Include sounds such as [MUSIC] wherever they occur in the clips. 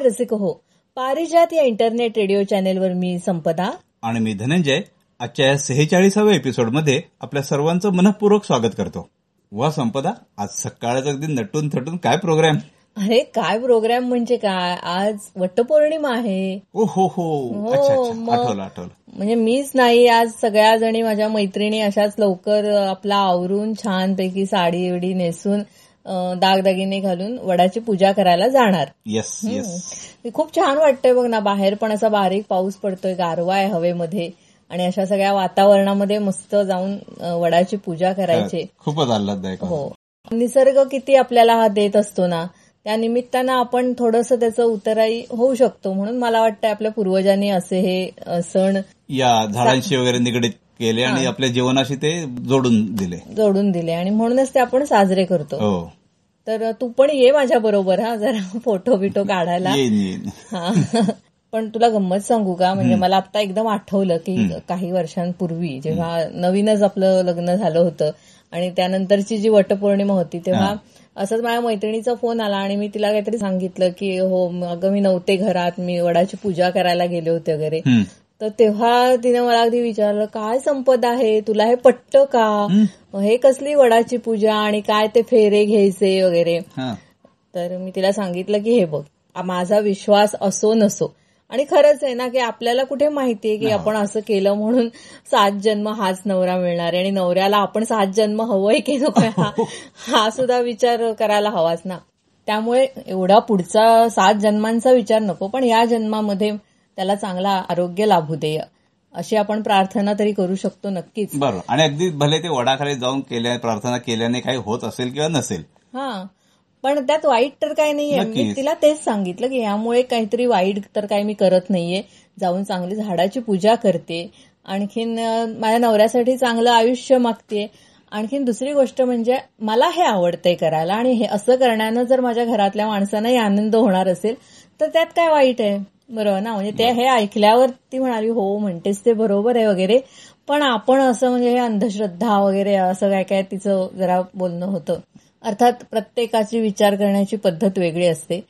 नमस्कार रसिक हो. पारिजात या इंटरनेट रेडिओ चॅनेलवर मी संपदा. आणि मी धनंजय. आजच्या या सेहेचाळीसाव्या एपिसोडमध्ये आपल्या सर्वांचं मनपूर्वक स्वागत करतो. वा संपदा आज सकाळच अगदी नटून थटून काय प्रोग्राम अरे काय प्रोग्राम म्हणजे काय? आज वटपौर्णिमा आहे. ओ हो हो. हो, आठवलं आठवलं. म्हणजे मीच नाही आज सगळ्या जणी माझ्या मैत्रिणी अशाच लवकर आपला आवरून छानपैकी साडी विडी नेसून दागदागिने घालून वडाची पूजा करायला जाणार. येस येस खूप छान वाटतंय बघ ना बाहेर पण असा बारीक पाऊस पडतोय गारवा आहे हवेमध्ये. आणि अशा सगळ्या वातावरणामध्ये मस्त जाऊन वडाची पूजा करायची. खूपच आल्हाददायक हो. निसर्ग किती आपल्याला हा देत असतो ना त्या निमित्तानं आपण थोडंसं त्याचं उतराई होऊ शकतो. म्हणून मला वाटतं आपल्या पूर्वजांनी असे हे सण या झाडांशी वगैरे निगडीत केले आणि आपल्या जीवनाशी ते जोडून दिले. जोडून दिले. आणि म्हणूनच ते आपण साजरे करतो. हो. तर तू पण ये माझ्या बरोबर हा जरा फोटो बिटो काढायला. पण तुला गंमत सांगू का? म्हणजे मला आता एकदम आठवलं की काही वर्षांपूर्वी जेव्हा नवीनच आपलं लग्न झालं होतं आणि त्यानंतरची जी वटपौर्णिमा होती तेव्हा असंच माझ्या मैत्रिणीचा फोन आला आणि मी तिला काहीतरी सांगितलं की हो अगं मी नव्हते घरात. मी वडाची पूजा करायला गेले होते वगैरे. तर तेव्हा तिने मला अगदी विचारलं काय संपत आहे? तुला हे पट्ट का? हे. कसली वडाची पूजा आणि काय ते फेरे घ्यायचे वगैरे. तर मी तिला सांगितलं की हे बघ माझा विश्वास असो नसो. आणि खरंच आहे ना की आपल्याला कुठे माहितीये की आपण असं केलं म्हणून सात जन्म हाच नवरा मिळणार आहे आणि नवऱ्याला आपण सात जन्म हवंय की नको हा. हा सुद्धा विचार करायला हवाच ना. त्यामुळे एवढा पुढचा सात जन्मांचा विचार नको पण या जन्मामध्ये त्याला चांगला आरोग्य लाभू दे अशी आपण प्रार्थना तरी करू शकतो नक्कीच. बरोबर. आणि अगदी भले ते वडाखाली जाऊन केल्या प्रार्थना केल्याने काही होत असेल किंवा नसेल. हा. पण त्यात वाईट तर काही नाहीये. मी. तिला तेच सांगितलं की यामुळे काहीतरी वाईट तर काही मी करत नाहीये. जाऊन चांगली झाडाची पूजा करते. आणखीन माझ्या नवऱ्यासाठी चांगलं आयुष्य मागते. आणखीन दुसरी गोष्ट म्हणजे मला हे आवडतंय करायला आणि हे असं करण्यानं जर माझ्या घरातल्या माणसांनाही आनंद होणार असेल तर त्यात काय वाईट आहे? बरोबर ना म्हणजे ते हे ऐकल्यावर ती म्हणाली हो म्हणतेस ते बरोबर आहे वगैरे. पण आपण असं म्हणजे हे अंधश्रद्धा वगैरे असं काय काय तिचं जरा बोलणं होतं. अर्थात प्रत्येकाची विचार करण्याची पद्धत वेगळी असते.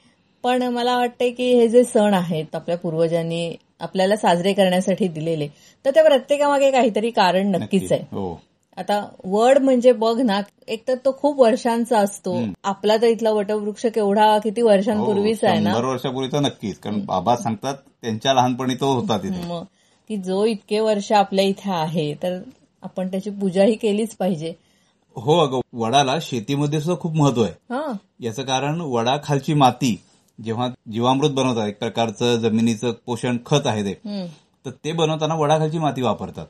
पण मला वाटतंय की हे जे सण आहेत आपल्या पूर्वजांनी आपल्याला साजरे करण्यासाठी दिलेले तर त्या प्रत्येकामागे काहीतरी कारण नक्कीच. आहे. हो. आता वड म्हणजे बघ ना एक तर तो खूप वर्षांचा असतो. आपला तर इथला वटवृक्ष केवढा किती वर्षांपूर्वीच आहे ना? हो, शंभर वर्षापूर्वी नक्कीच कारण बाबा सांगतात त्यांच्या लहानपणी तो होता तिथे. की जो इतके वर्ष आपल्या इथे आहे तर आपण त्याची पूजाही केलीच पाहिजे. हो अगं वडाला शेतीमध्ये सुद्धा खूप महत्त्व आहे. हा. याचं कारण वडाखालची माती जेव्हा जीवामृत बनवतात एक प्रकारचं जमिनीचं पोषण खत आहे ते. तर ते बनवताना वडाखालची माती वापरतात.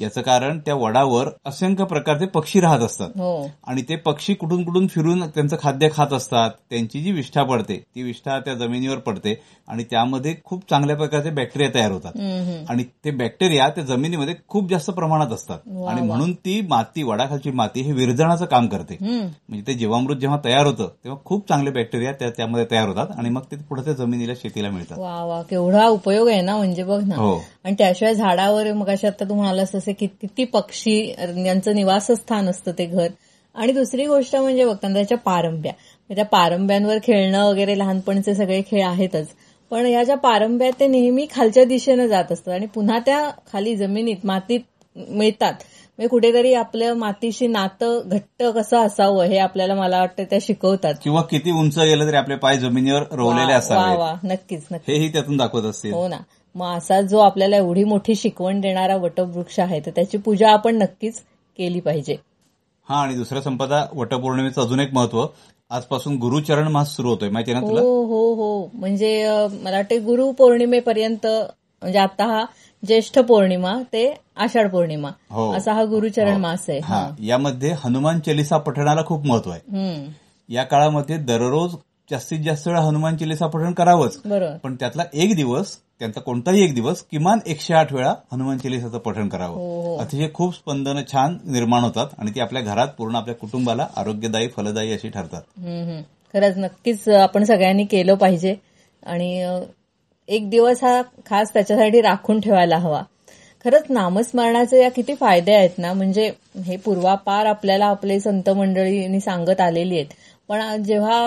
याचं कारण त्या वडावर असंख्य प्रकारचे पक्षी राहत असतात. हो. आणि ते पक्षी कुठून कुठून फिरून त्यांचं खाद्य खात असतात त्यांची जी विष्ठा पडते ती विष्ठा त्या जमिनीवर पडते आणि त्यामध्ये खूप चांगल्या प्रकारचे बॅक्टेरिया तयार होतात. आणि ते बॅक्टेरिया त्या जमिनीमध्ये खूप जास्त प्रमाणात असतात. आणि. म्हणून ती माती वडाखालची माती हे विरजणाचं काम करते. म्हणजे ते जीवामृत जेव्हा तयार होतं तेव्हा खूप चांगले बॅक्टेरिया त्या त्यामध्ये तयार होतात आणि मग ते पुढे त्या जमिनीला शेतीला मिळतात. वा वा. केवढा उपयोग आहे ना म्हणजे बघ ना. हो. आणि त्याशिवाय झाडावर मग आता तू म्हणालास तसे कि- किती पक्षी यांचं निवासस्थान असतं ते घर. आणि दुसरी गोष्ट म्हणजे बघताना त्याच्या पारंब्या. म्हणजे त्या पारंब्यांवर खेळणं वगैरे लहानपणीचे सगळे खेळ आहेतच. पण या ज्या पारंब्या ते नेहमी खालच्या दिशेनं जात असतात. आणि पुन्हा त्या खाली जमिनीत मातीत मिळतात. म्हणजे कुठेतरी आपलं मातीशी नातं घट्ट कसं असावं हे आपल्याला मला वाटतं त्या शिकवतात. किंवा किती उंच गेलं तरी आपले पाय जमिनीवर रोवलेले असावे वा. नक्कीच नक्कीच. हेही त्यातून दाखवत असतील. हो ना. मग असा जो आपल्याला एवढी मोठी शिकवण देणारा वटवृक्ष आहे तर त्याची पूजा आपण नक्कीच केली पाहिजे. हा आणि दुसऱ्या संपदा वटपौर्णिमेचं अजून एक महत्त्व. आजपासून गुरुचरण मास सुरू होतोय माहिती ना तुला? हो हो हो. म्हणजे मला वाटतं गुरु पौर्णिमेपर्यंत म्हणजे आता हा ज्येष्ठ पौर्णिमा ते आषाढ पौर्णिमा. हो. असा हा गुरुचरण मास आहे. हा यामध्ये हनुमान चालिसा पठणाला खूप महत्त्व आहे. या काळामध्ये दररोज जास्तीत जास्त वेळा हनुमान चालिसा पठण करावंच. बरोबर. पण त्यातला एक दिवस त्यांचा कोणताही एक दिवस किमान एकशे आठ वेळा हनुमान चालिसाचं पठण हो, करावं हो. अतिशय खूप स्पंदनं छान निर्माण होतात आणि ती आपल्या घरात पूर्ण आपल्या कुटुंबाला आरोग्यदायी फलदायी अशी ठरतात. खरंच नक्कीच आपण सगळ्यांनी केलं पाहिजे आणि एक दिवस हा खास त्याच्यासाठी राखून ठेवायला हवा खरंच नामस्मरणाचे या किती फायदे आहेत ना म्हणजे हे पूर्वापार आपल्याला आपले संत मंडळींनी सांगत आलेली आहेत पण जेव्हा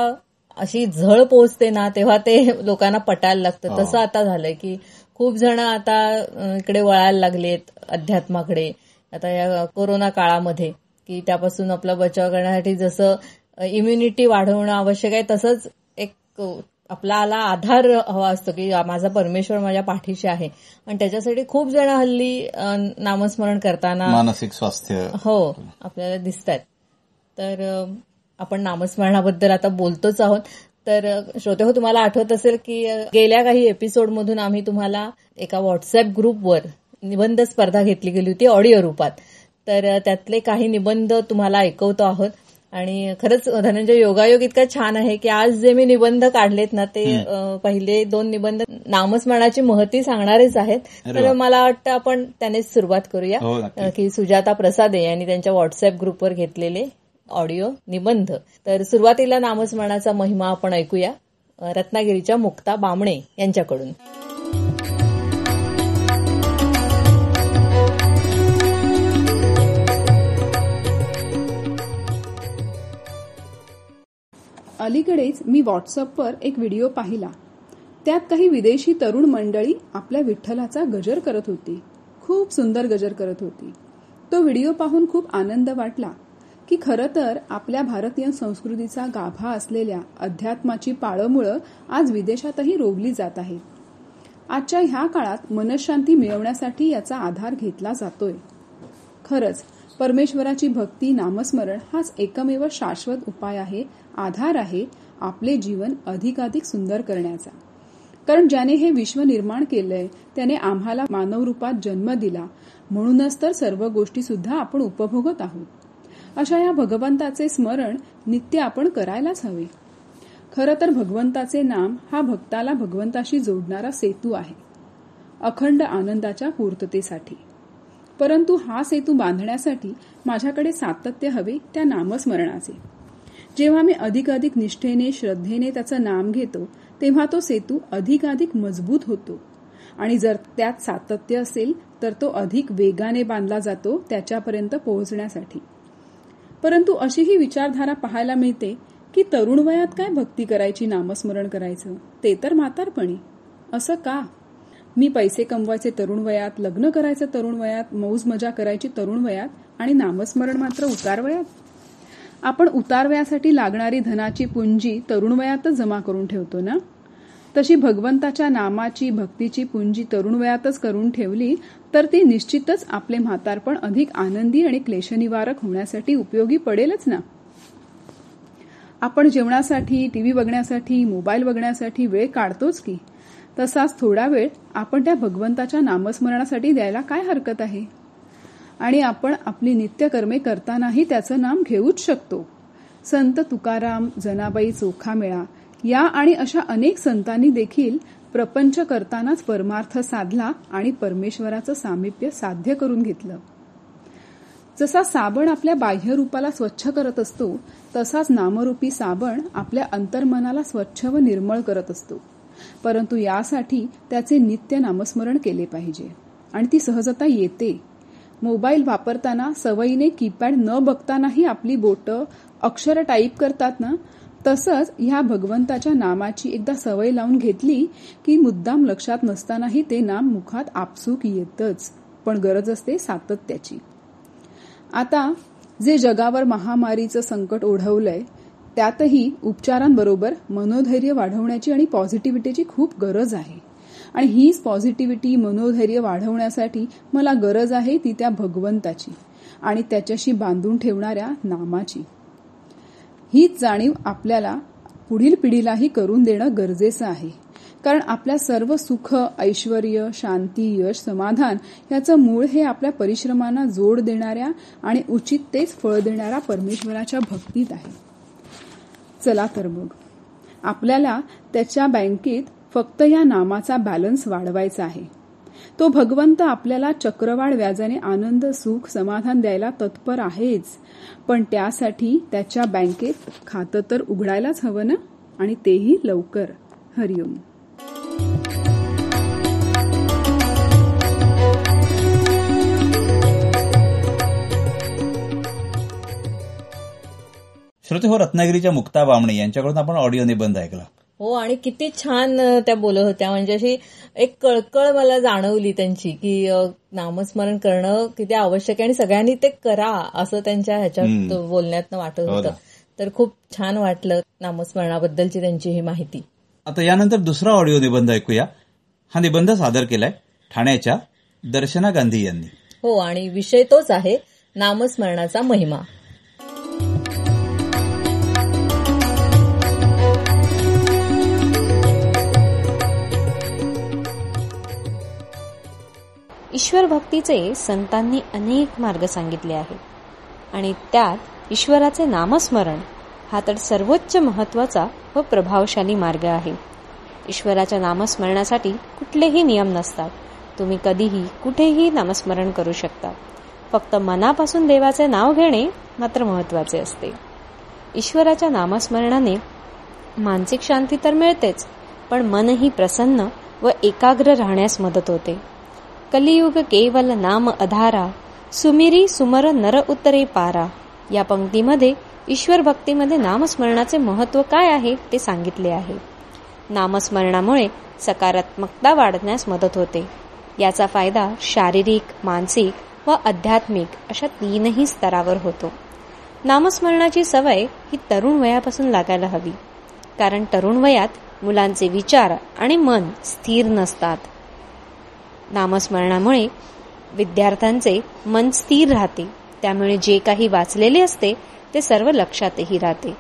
अशी झळ पोचते ना तेव्हा ते लोकांना पटायला लागतं. तसं आता झालंय की खूप जण आता इकडे वळायला लागलेत अध्यात्माकडे. आता या कोरोना काळामध्ये की त्यापासून आपला बचाव करण्यासाठी जसं इम्युनिटी वाढवणं आवश्यक आहे तसंच एक आपल्याला आधार हवा असतो की माझा परमेश्वर माझ्या पाठीशी आहे. आणि त्याच्यासाठी खूप जण हल्ली नामस्मरण करताना मानसिक स्वास्थ्य. हो आपल्याला दिसत आहेत तर आपण नामस्मरणाबद्दल आता बोलतोच आहोत. तर श्रोते हो तुम्हाला आठवत असेल की गेल्या काही एपिसोडमधून आम्ही तुम्हाला एका व्हॉट्सअप ग्रुपवर निबंध स्पर्धा घेतली गेली होती ऑडिओ रूपात. तर त्यातले काही निबंध तुम्हाला ऐकवतो आहोत. आणि खरंच धनंजय योगायोग इतका छान आहे की आज जे मी निबंध काढलेत ना ते पहिले दोन निबंध नामस्मरणाची महती सांगणारेच आहेत. तर. मला वाटतं आपण त्यानेच सुरुवात करूया. हो, की सुजाता प्रसादे यांनी त्यांच्या व्हॉट्सअप ग्रुपवर घेतलेले ऑडिओ निबंध. तर सुरुवातीला नामस्मरणाचा महिमा आपण ऐकूया. रत्नागिरीच्या मुक्ता बामणे यांच्याकडून. अलीकडेच मी व्हॉट्सअपवर एक व्हिडिओ पाहिला. त्यात काही विदेशी तरुण मंडळी आपल्या विठ्ठलाचा गजर करत होती. खूप सुंदर गजर करत होती. तो व्हिडिओ पाहून खूप आनंद वाटला. की खरं तर आपल्या भारतीय संस्कृतीचा गाभा असलेल्या अध्यात्माची पाळंमुळं आज विदेशातही रोवली जात आहेत आजच्या ह्या काळात मनशांती मिळवण्यासाठी याचा आधार घेतला जातोय. खरंच परमेश्वराची भक्ती नामस्मरण हाच एकमेव शाश्वत उपाय आहे आधार आहे आपले जीवन अधिकाधिक सुंदर करण्याचा. कारण ज्याने हे विश्व निर्माण केलंय त्याने आम्हाला मानव रूपात जन्म दिला. म्हणूनच तर सर्व गोष्टी सुद्धा आपण उपभोगत आहोत. अशा या भगवंताचे स्मरण नित्य आपण करायलाच हवे. खरं तर भगवंताचे नाम हा भक्ताला भगवंताशी जोडणारा सेतू आहे. अखंड आनंदाच्या पूर्ततेसाठी. परंतु हा सेतू बांधण्यासाठी माझ्याकडे सातत्य हवे त्या नामस्मरणाचे. जेव्हा मी अधिकाधिक निष्ठेने श्रद्धेने त्याचं नाम घेतो तेव्हा तो सेतू अधिकाधिक मजबूत होतो. आणि जर त्यात सातत्य असेल तर तो अधिक वेगाने बांधला जातो त्याच्यापर्यंत पोहोचण्यासाठी. परंतु अशी ही विचारधारा पाहायला मिळते की तरुण वयात काय भक्ती करायची नामस्मरण करायचं? ते तर म्हातारपणी. असं का? मी पैसे कमवायचे तरुण वयात लग्न करायचं तरुण वयात मौज मजा करायची तरुण वयात आणि नामस्मरण मात्र उतार वयात? आपण उतार वयासाठी लागणारी धनाची पुंजी तरुण वयातच जमा करून ठेवतो ना? तशी भगवंताच्या नामाची भक्तीची पुंजी तरुण वयातच करून ठेवली तर ती निश्चितच आपले म्हातारपण अधिक आनंदी आणि क्लेशनिवारक होण्यासाठी उपयोगी पडेलच ना? आपण जेवणासाठी टीव्ही बघण्यासाठी मोबाईल बघण्यासाठी वेळ काढतोच की. तसाच थोडा वेळ आपण त्या भगवंताच्या नामस्मरणासाठी द्यायला काय हरकत आहे? आणि आपण आपली नित्यकर्मे करतानाही त्याचं नाम घेऊच शकतो. संत तुकाराम जनाबाई चोखामेळा या आणि अशा अनेक संतांनी देखील प्रपंच करतानाच परमार्थ साधला आणि परमेश्वराचं सामिप्य साध्य करून घेतलं. जसा साबण आपल्या बाह्य रूपाला स्वच्छ करत असतो तसाच नामरूपी साबण आपल्या अंतर्मनाला स्वच्छ व निर्मळ करत असतो. परंतु यासाठी त्याचे नित्य नामस्मरण केले पाहिजे. आणि ती सहजता येते. मोबाईल वापरताना सवयीने कीपॅड न बघतानाही आपली बोटं अक्षर टाईप करतात ना तसंच ह्या भगवंताच्या नामाची एकदा सवय लावून घेतली की मुद्दाम लक्षात नसतानाही ते नाम मुखात आपसूक येतच पण गरज असते सातत्याची. आता जे जगावर महामारीचं संकट ओढवलंय त्यातही उपचारांबरोबर मनोधैर्य वाढवण्याची आणि पॉझिटिव्हिटीची खूप गरज आहे. आणि हीच पॉझिटिव्हिटी मनोधैर्य वाढवण्यासाठी मला गरज आहे ती त्या भगवंताची आणि त्याच्याशी बांधून ठेवणाऱ्या नामाची. हीच जाणीव आपल्याला पुढील पिढीलाही करून देणं गरजेचं आहे. कारण आपल्या सर्व सुख ऐश्वर शांती यश समाधान याचं मूळ हे आपल्या परिश्रमांना जोड देणाऱ्या आणि उचित तेच फळ देणाऱ्या परमेश्वराच्या भक्तीत आहे. चला तर मग. आपल्याला त्याच्या बँकेत फक्त या नामाचा बॅलन्स वाढवायचा आहे. तो भगवंत आपल्याला चक्रवाढ व्याजाने आनंद सुख समाधान द्यायला तत्पर आहेच. पण त्यासाठी त्याच्या बँकेत खातं तर उघडायलाच हवं ना? आणि तेही लवकर. हरिओम. श्रोते हो रत्नागिरीच्या मुक्ता बामणे यांच्याकडून आपण ऑडिओ निबंध ऐकला. हो आणि किती छान त्या बोलत होत्या. म्हणजे अशी एक कळकळ मला जाणवली त्यांची की नामस्मरण करणं किती आवश्यक आहे आणि सगळ्यांनी ते करा असं त्यांच्या ह्याच्यात. बोलण्यात वाटत हो होतं. तर खूप छान वाटलं नामस्मरणाबद्दलची त्यांची ही माहिती. आता यानंतर दुसरा ऑडिओ निबंध ऐकूया. हा निबंध सादर केलाय ठाण्याच्या दर्शना गांधी यांनी. हो आणि विषय तोच आहे नामस्मरणाचा महिमा. ईश्वर भक्तीचे संतांनी अनेक मार्ग सांगितले आहेत. आणि त्यात ईश्वराचे नामस्मरण हा तर सर्वोच्च महत्त्वाचा व प्रभावशाली मार्ग आहे. ईश्वराच्या नामस्मरणासाठी कुठलेही नियम नसतात. तुम्ही कधीही कुठेही नामस्मरण करू शकता. फक्त मनापासून देवाचे नाव घेणे मात्र महत्त्वाचे असते. ईश्वराच्या नामस्मरणाने मानसिक शांती तर मिळतेच पण मनही प्रसन्न व एकाग्र राहण्यास मदत होते. कलियुग केवल नाम अधारा सुमिरी सुमर नर उत्तरे पारा. या पंक्तीमध्ये ईश्वर भक्तीमध्ये नामस्मरणाचे महत्त्व काय आहे ते सांगितले आहे. नामस्मरणामुळे सकारात्मकता वाढण्यास मदत होते. याचा फायदा शारीरिक मानसिक व आध्यात्मिक अशा तीनही स्तरावर होतो. नामस्मरणाची सवय ही तरुण वयापासून लागायला हवी. कारण तरुण वयात मुलांचे विचार आणि मन स्थिर नसतात. नामस्मरणामुळे विद्यार्थ्यांचे मन स्थिर राहते. त्यामुळे जे काही वाचलेले असते ते सर्व लक्षातही राहते.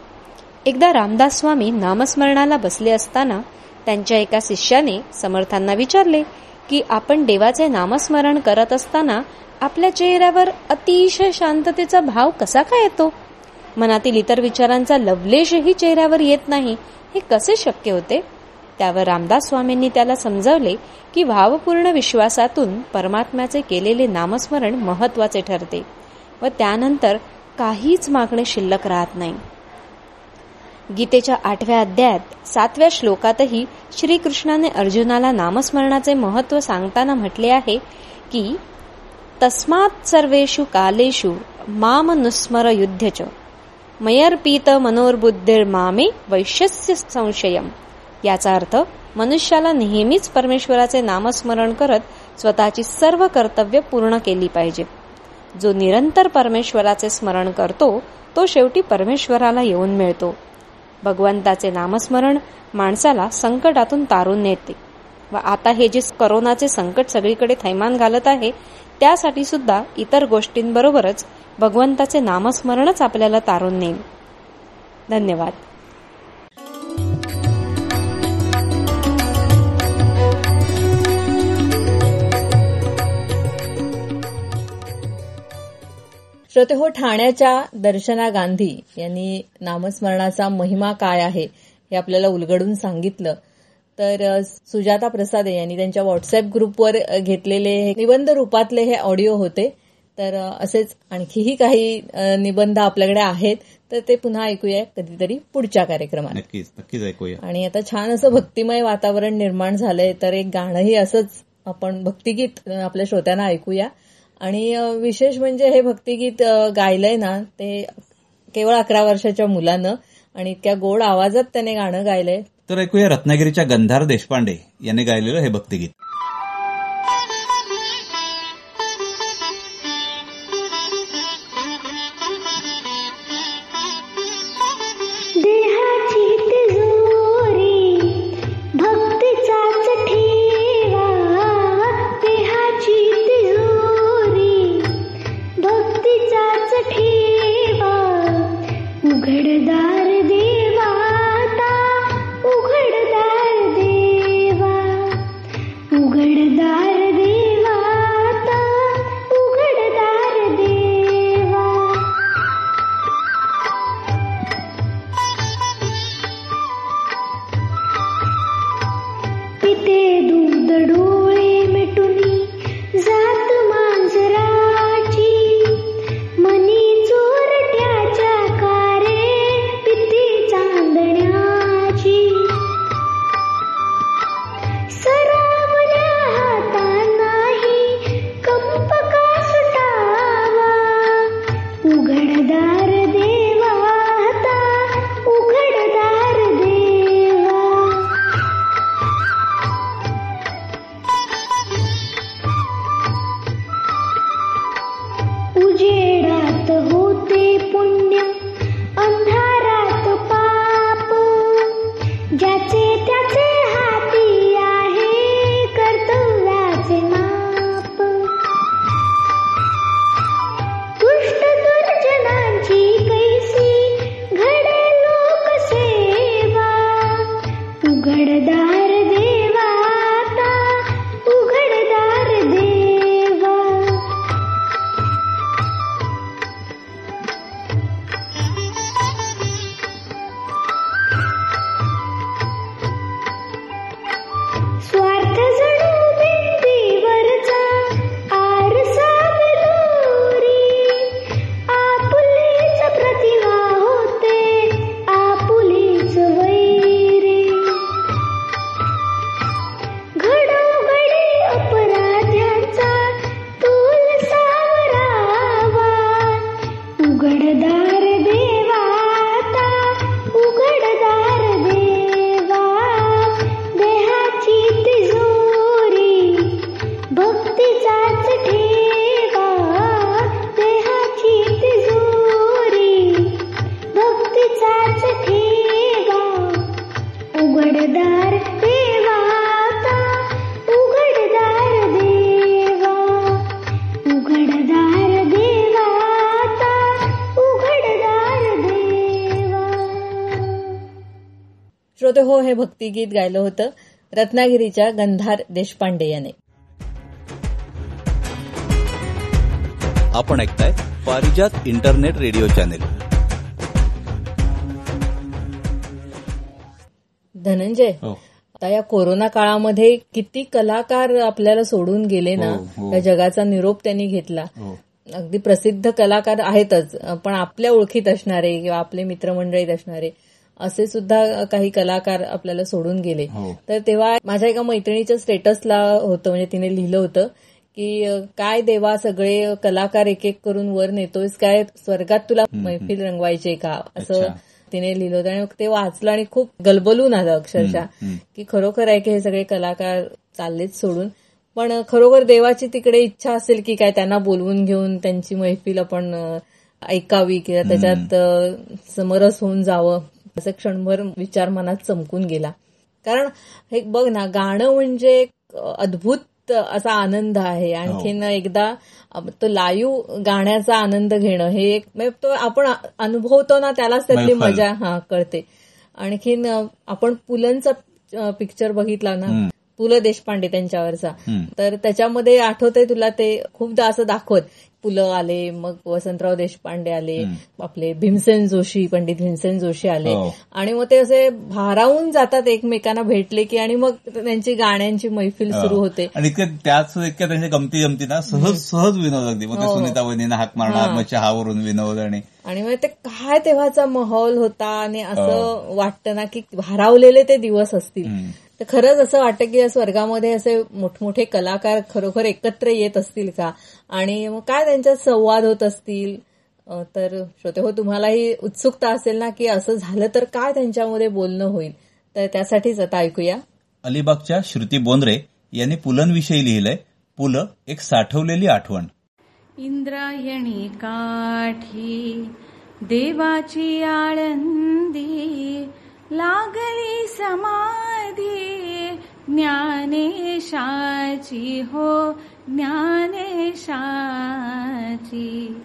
एकदा रामदास स्वामी नामस्मरणाला बसले असताना त्यांच्या एका शिष्याने समर्थांना विचारले की आपण देवाचे नामस्मरण करत असताना आपल्या चेहऱ्यावर अतिशय शांततेचा भाव कसा काय येतो? मनातील इतर विचारांचा लवलेशही चेहऱ्यावर येत नाही. हे कसे शक्य होते? त्यावर रामदास स्वामींनी त्याला समजावले की भावपूर्ण विश्वासातून परमात्म्याचे केलेले नामस्मरण महत्त्वाचे ठरते व त्यानंतर काहीच मागणे शिल्लक राहत नाही. गीतेच्या आठव्या अध्यायात सातव्या श्लोकातही श्रीकृष्णाने अर्जुनाला नामस्मरणाचे महत्त्व सांगताना म्हटले आहे की तस्मात सर्वेषु कालेषु माम नुस्मर युद्धच। मयर्पीत मनोर्बुद्धिर्मामे वैश्यस्य संशयम। याचा अर्थ मनुष्याला नेहमीच परमेश्वराचे नामस्मरण करत स्वतःची सर्व कर्तव्य पूर्ण केली पाहिजे. जो निरंतर परमेश्वराचे स्मरण करतो तो शेवटी परमेश्वराला येऊन मिळतो. भगवंताचे नामस्मरण माणसाला संकटातून तारून नेते. व आता हे जे करोनाचे संकट सगळीकडे थैमान घालत आहे त्यासाठी सुद्धा इतर गोष्टींबरोबरच भगवंताचे नामस्मरणच आपल्याला तारून नेईल. धन्यवाद. श्रोते हो ठाण्याच्या दर्शना गांधी यांनी नामस्मरणाचा महिमा काय आहे हे आपल्याला उलगडून सांगितलं. तर सुजाता प्रसादे यांनी त्यांच्या व्हॉट्सअप ग्रुपवर घेतलेले हे निबंध रूपातले हे ऑडिओ होते. तर असेच आणखीही काही निबंध आपल्याकडे आहेत. तर ते पुन्हा ऐकूया कधीतरी पुढच्या कार्यक्रमात. नक्कीच नक्कीच ऐकूया. आणि आता छान असं भक्तिमय वातावरण निर्माण झालंय तर एक गाणंही असंच आपण भक्तिगीत आपल्या श्रोत्यांना ऐकूया. आणि विशेष म्हणजे हे भक्तिगीत गायलंय ना ते केवळ अकरा वर्षाच्या मुलानं आणि इतक्या गोड आवाजात त्याने गाणं गायलंय. तर ऐकूया रत्नागिरीच्या गंधार देशपांडे यांनी गायलेलं हे भक्तिगीत. श्रोते हो हे भक्तिगीत गायलं होतं रत्नागिरीच्या गंधार देशपांडे याने. आपण ऐकताय Parijat internet radio channel. Dhananjay हो. आता या कोरोना काळामध्ये किती कलाकार आपल्याला सोडून गेले ना हो, हो. त्या जगाचा निरोप त्यांनी घेतला. अगदी प्रसिद्ध कलाकार आहेतच पण आपल्या ओळखीत असणारे किंवा आपले मित्रमंडळीत असणारे असे सुद्धा काही कलाकार आपल्याला सोडून गेले. हो. तर तेव्हा माझ्या एका मैत्रिणीच्या स्टेटसला होतं म्हणजे तिने लिहिलं होतं की काय देवा सगळे कलाकार एक एक करून वर नेतोयस? काय स्वर्गात तुला मैफिल रंगवायचे का? असं. तिने लिहिलं होतं. आणि ते वाचलं आणि खूप गलबलून आलं अक्षरशः. की खरोखर आहे की हे सगळे कलाकार चाललेच सोडून. पण खरोखर देवाची तिकडे इच्छा असेल की काय त्यांना बोलवून घेऊन त्यांची मैफिल आपण ऐकावी किंवा त्याच्यात समरस होऊन जावं. असं क्षणभर विचार मनात चमकून गेला कारण हे बघ ना गाणं म्हणजे एक अद्भुत असा आनंद आहे आणखीन एकदा तो लाईव्ह गाण्याचा आनंद घेणं हे एक म्हणजे तो आपण अनुभवतो ना त्यालाच त्यातली. मजा हा कळते आणखीन आपण पुलंचा पिक्चर बघितला ना. पु ल देशपांडे त्यांच्यावरचा. तर त्याच्यामध्ये आठवतंय तुला ते खूपदा असं दाखवत पुलं आले मग वसंतराव देशपांडे आले आपले भीमसेन जोशी पंडित भीमसेन जोशी आले. हो. आणि मग ते असे भारावून जातात एकमेकांना भेटले की आणि मग त्यांची गाण्यांची मैफिल सुरू होते. आणि इतक्या त्याच इतक्या त्यांच्या गमती जमती ना सहज सहज विनोद अगदी. मग हो. सुनीता वहिनीनं हाक मारणार मग चहावरून विनोद आणि आणि मग ते काय तेव्हाचा माहोल होता आणि असं वाटतं ना की भारावलेले ते दिवस असतील. खरंच असं वाटतं की या स्वर्गामध्ये असे मोठमोठे कलाकार खरोखर एकत्र येत असतील का? आणि मग काय त्यांच्यात संवाद होत असतील? तर श्रोते हो तुम्हालाही उत्सुकता असेल ना की असं झालं तर काय त्यांच्यामध्ये बोलणं होईल? तर त्यासाठीच आता ऐकूया. अलिबागच्या श्रुती बोंद्रे यांनी पुलंविषयी लिहिलंय पुलं एक साठवलेली आठवण. इंद्रायणी काठी देवाची आळंदी लागली समाधी. ज्ञानेशाची हो ज्ञानेशाची.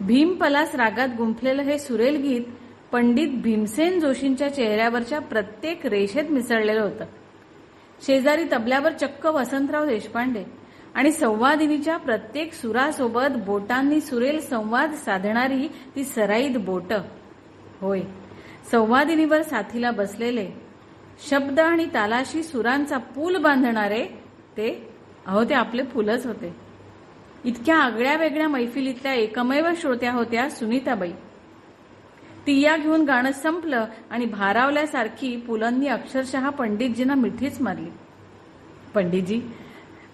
भीमपलास रागात गुंफलेलं हे सुरेल गीत पंडित भीमसेन जोशींच्या चेहऱ्यावरच्या प्रत्येक रेषेत मिसळलेलं होतं. शेजारी तबल्यावर चक्क वसंतराव देशपांडे आणि संवादिनीच्या प्रत्येक सुरासोबत बोटांनी सुरेल संवाद साधणारी ती सराईत बोट. होय. संवादिनीवर साथीला बसलेले शब्द आणि तालाशी सुरांचा पूल बांधणारे ते अहो ते आपले फुलच होते. इतक्या आगळ्या वेगळ्या मैफिलीतल्या एकमेव श्रोत्या होत्या सुनीताबाई. तिया घेऊन गाणं संपलं आणि भारावल्यासारखी पुलांनी अक्षरशः पंडितजींना मिठीच मारली. पंडितजी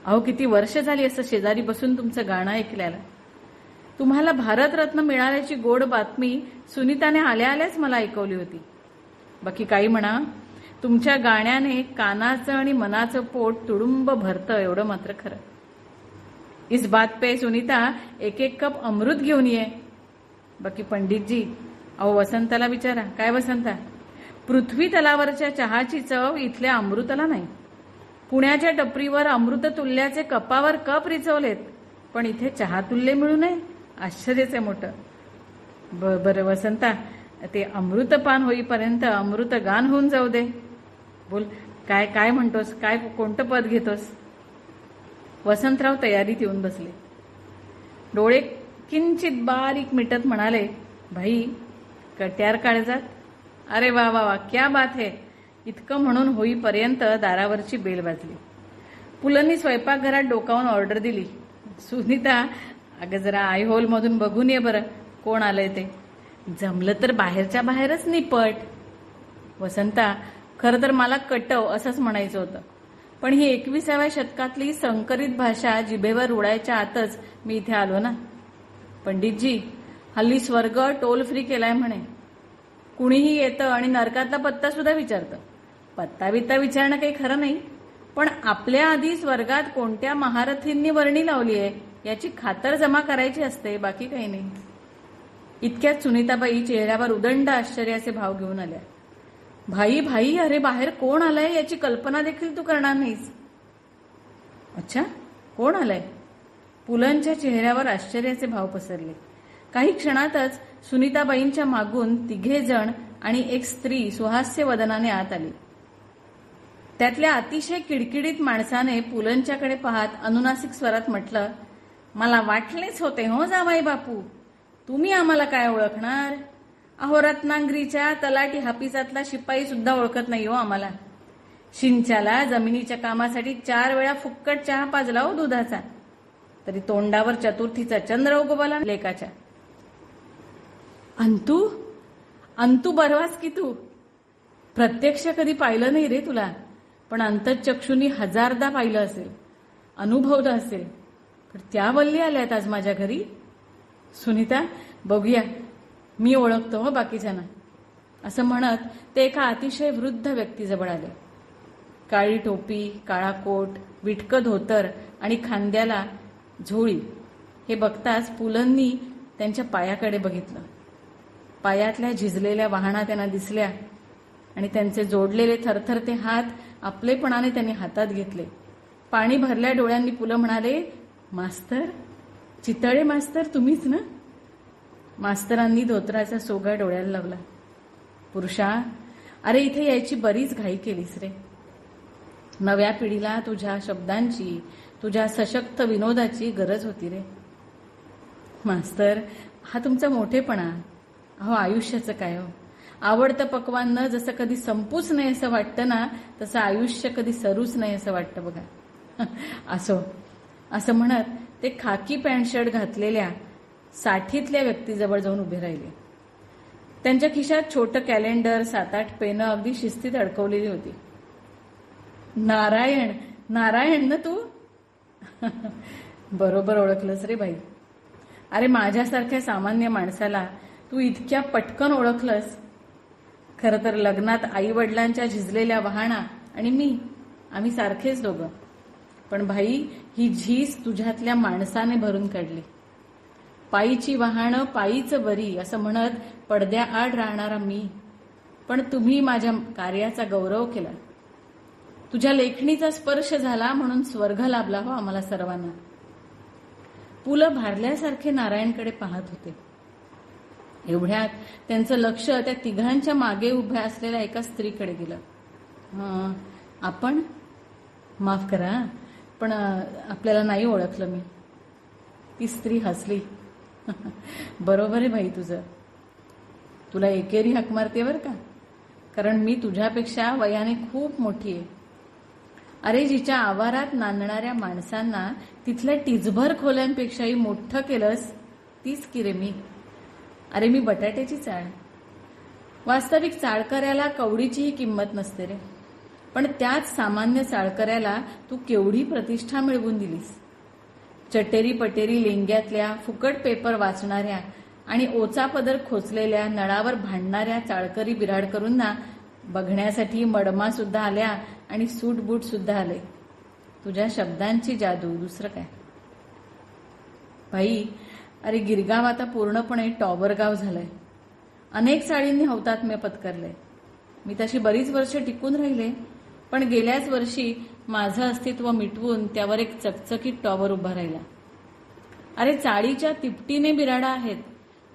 अहो किती वर्ष झाली असं शेजारी बसून तुमचं गाणं ऐकल्याला. तुम्हाला भारतरत्न मिळाल्याची गोड बातमी सुनीताने आल्या आल्याच मला ऐकवली होती. बाकी काही म्हणा तुमच्या गाण्याने कानाचं आणि मनाचं पोट तुडुंब भरतं एवढं मात्र खरं. इस बात पे सुनीता एक एक कप अमृत घेऊन ये. बाकी पंडितजी अहो वसंताला विचारा काय वसंता? पृथ्वी तलावरच्या चहाची चव इथल्या अमृताला नाही. पुण्याच्या टपरीवर अमृत तुल्याचे कपावर कप रिचवलेत पण इथे चहातुल्य मिळू नये. आश्चर्यच आहे मोठं. ब- बरं वसंता ते अमृतपान होईपर्यंत अमृत गान होऊन जाऊ दे. बोल काय काय म्हणतोस? काय कोणतं पद घेतोस? वसंतराव तयारीत येऊन बसले. डोळे किंचित बारीक मिटत म्हणाले भाई कट्यार काळजात अरे वा वा वा क्या बात है. इतकं म्हणून होईपर्यंत दारावरची बेल वाजली. पुलंनी स्वयंपाकघरात डोकावून ऑर्डर दिली. सुनीता अगं जरा आय होल मधून बघून ये बरं कोण आलंय ते. जमलं तर बाहेरच्या बाहेरच निपट. वसंता खरं तर मला कटव असंच म्हणायचं होतं. पण ही एकविसाव्या शतकातली संकरित भाषा जिभेवर उडायच्या आतच मी इथे आलो ना. पंडितजी हल्ली स्वर्ग टोल फ्री केलाय म्हणे. कुणीही येतं आणि नरकातला पत्ता सुद्धा विचारतं. पत्ता बित्ता विचारणं काही खरं नाही पण आपल्या आधी स्वर्गात कोणत्या महारथींनी वर्णी लावली आहे याची खातर जमा करायची असते बाकी काही नाही. इतक्यात सुनीताबाई चेहऱ्यावर उदंड आश्चर्याचे भाव घेऊन आल्या. भाई भाई अरे बाहेर कोण आलाय? याची कल्पना देखील तू करणार नाहीस. अच्छा कोण आलाय? पुलंच्या चेहऱ्यावर आश्चर्याचे भाव पसरले. काही क्षणातच सुनीताबाईंच्या मागून तिघे जण आणि एक स्त्री सुहास्य वदनाने आत आली. त्यातल्या अतिशय किडकिडीत माणसाने पुलंच्याकडे पाहत अनुनासिक स्वरात म्हटलं मला वाटलेच होते हो जामाई बापू तुम्ही आम्हाला काय ओळखणार? अहो रत्नागिरीच्या तलाठी हापिसातला शिपाई सुद्धा ओळखत नाही हो आम्हाला. शिंच्याला जमिनीच्या कामासाठी चार वेळा फुक्कट चहा पाजला हो दुधाचा. तरी तोंडावर चतुर्थीचा चंद्र उगवला लेकाच्या. अंतू? अंतू बरवास की तू? प्रत्यक्ष कधी पाहिलं नाही रे तुला पण अंतचक्षुनी हजारदा पाहिलं असेल अनुभवलं असेल. तर त्या वल्ली आल्यात आज माझ्या घरी. सुनीता बघूया. मी ओळखतो हो बाकीच्यांना. असं म्हणत ते एका अतिशय वृद्ध व्यक्तीजवळ आले. काळी टोपी काळा कोट विटकं धोतर आणि खांद्याला झोळी हे बघताच पुलंनी त्यांच्या पायाकडे बघितलं. पायातल्या झिजलेल्या वाहना त्यांना दिसल्या आणि त्यांचे जोडलेले थरथरते हात आपलेपणाने त्यांनी हातात घेतले. पाणी भरल्या डोळ्यांनी पुलं म्हणाले मास्तर चितळे मास्तर तुम्हीच ना? मास्तरांनी धोत्राचा सोगा डोळ्याला लावला. पुरुषा अरे इथे यायची बरीच घाई केलीस रे. नव्या पिढीला तुझ्या शब्दांची तुझ्या सशक्त विनोदाची गरज होती रे. मास्तर हा तुमचा मोठेपणा. अहो आयुष्याचं काय हो? आवडतं पकवान न जसं कधी संपूच नाही असं वाटतं ना तसं आयुष्य कधी सरूच नाही असं वाटतं बघा. [LAUGHS] असो. असं म्हणत ते खाकी पॅन्ट शर्ट घातलेल्या साठीतल्या व्यक्तीजवळ जाऊन उभे राहिले. त्यांच्या खिशात छोटं कॅलेंडर सात आठ पेनं अगदी शिस्तीत अडकवलेली होती. नारायण नारायण ना तू? [LAUGHS] बरोबर ओळखलंस रे बाई. अरे माझ्यासारख्या सामान्य माणसाला तू इतक्या पटकन ओळखलंस. खरं तर लग्नात आई वडिलांच्या झिजलेल्या वाहना आणि मी आम्ही सारखेच दोघं. पण भाई ही झीज तुझ्यातल्या माणसाने भरून काढली. पायीची वाहनं पायीच बरी असं म्हणत पडद्याआड राहणारा मी. पण तुम्ही माझ्या कार्याचा गौरव केला. तुझ्या लेखणीचा स्पर्श झाला म्हणून स्वर्ग लाभला हो आम्हाला सर्वांना. पुलं भारल्यासारखे नारायणकडे पाहत होते. एवढ्यात त्यांचं लक्ष त्या तिघांच्या मागे उभ्या असलेल्या एका स्त्रीकडे गेलं. आपण? माफ करा. पण आपल्याला नाही ओळखलं मी. ती स्त्री हसली. [LAUGHS] बरोबर आहे भाई तुझं. तुला एकेरी हाक मारते बरं का? कारण मी तुझ्यापेक्षा वयाने खूप मोठी आहे. अरे जिच्या आवारात नांदणाऱ्या माणसांना तिथल्या टिचभर खोल्यांपेक्षाही मोठं केलंस तीच की रे मी. अरे मी बटाट्याची चाळ. वास्तविक चाळकऱ्याला कवडीचीही किंमत नसते रे. पण त्याच सामान्य चाळकऱ्याला तू केवढी प्रतिष्ठा मिळवून दिलीस? चटेरी पटेरी लेंग्यातल्या फुकट पेपर वाचणाऱ्या आणि ओचा पदर खोचलेल्या नळावर भांडणाऱ्या चाळकरी बिराडकरूंना बघण्यासाठी मडमा सुद्धा आल्या आणि सूट बूट सुद्धा आले. तुझ्या शब्दांची जादू दुसरं काय? भाई अरे गिरगाव आता पूर्णपणे टॉवरगाव झालंय. अनेक चाळींनी हौतात्म्य पत्करले मी तशी बरीच वर्ष टिकून राहिले. पण गेल्याच वर्षी माझं अस्तित्व मिटवून त्यावर एक चकचकीत टॉवर उभा राहिला. अरे चाळीच्या तिपटीने बिराडा आहेत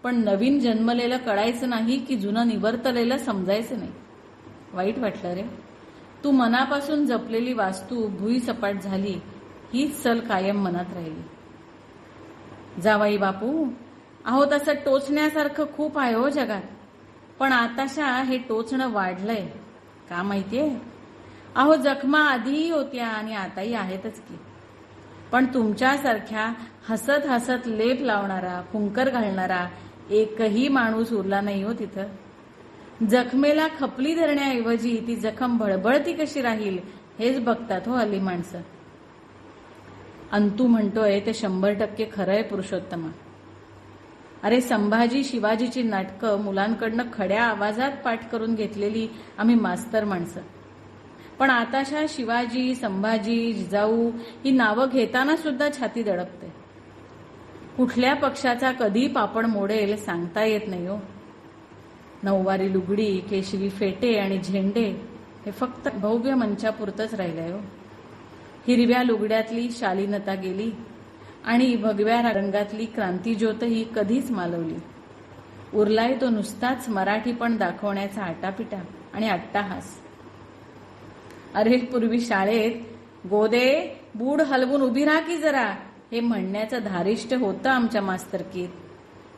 पण नवीन जन्मलेलं कळायचं नाही की जुनं निवर्तलेलं समजायचं नाही. वाईट वाटलं रे. तू मनापासून जपलेली वास्तू भुई सपाट झाली हीच सल कायम मनात राहिली. जावाई बापू अहो तसं टोचण्यासारखं खूप आहे हो जगात पण आताशा हे टोचणं वाढलंय. का माहितीये? अहो जखमा आधीही होत्या आणि आताही आहेतच की. पण तुमच्यासारख्या हसत हसत लेप लावणारा फुंकर घालणारा एकही माणूस उरला नाही हो तिथं. जखमेला खपली धरण्याऐवजी ती जखम भळबळती कशी राहील हेच बघतात हो हल्ली माणसं. अंतू म्हणतोय ते शंभर टक्के खरंय पुरुषोत्तमा. अरे संभाजी शिवाजीची नाटकं मुलांकडनं खड्या आवाजात पाठ करून घेतलेली आम्ही मास्तर माणसं. पण आताशा शिवाजी संभाजी जिजाऊ ही नावं घेताना सुद्धा छाती दडपते. कुठल्या पक्षाचा कधी पापड मोडेल सांगता येत नाही हो. नऊवारी लुगडी केशरी फेटे आणि झेंडे हे फक्त भव्य मंचापुरतच राहिलंय हो. हिरव्या लुगड्यातली शालीनता गेली आणि भगव्या रंगातली क्रांतीज्योतही कधीच मालवली. उरलाय तो नुसताच मराठी पण दाखवण्याचा आटापिटा आणि अट्टाहास. अरे पूर्वी शाळेत गोदे बूड हलवून उभी राहा की जरा हे म्हणण्याचं धारिष्ट होतं आमच्या मास्तरकीत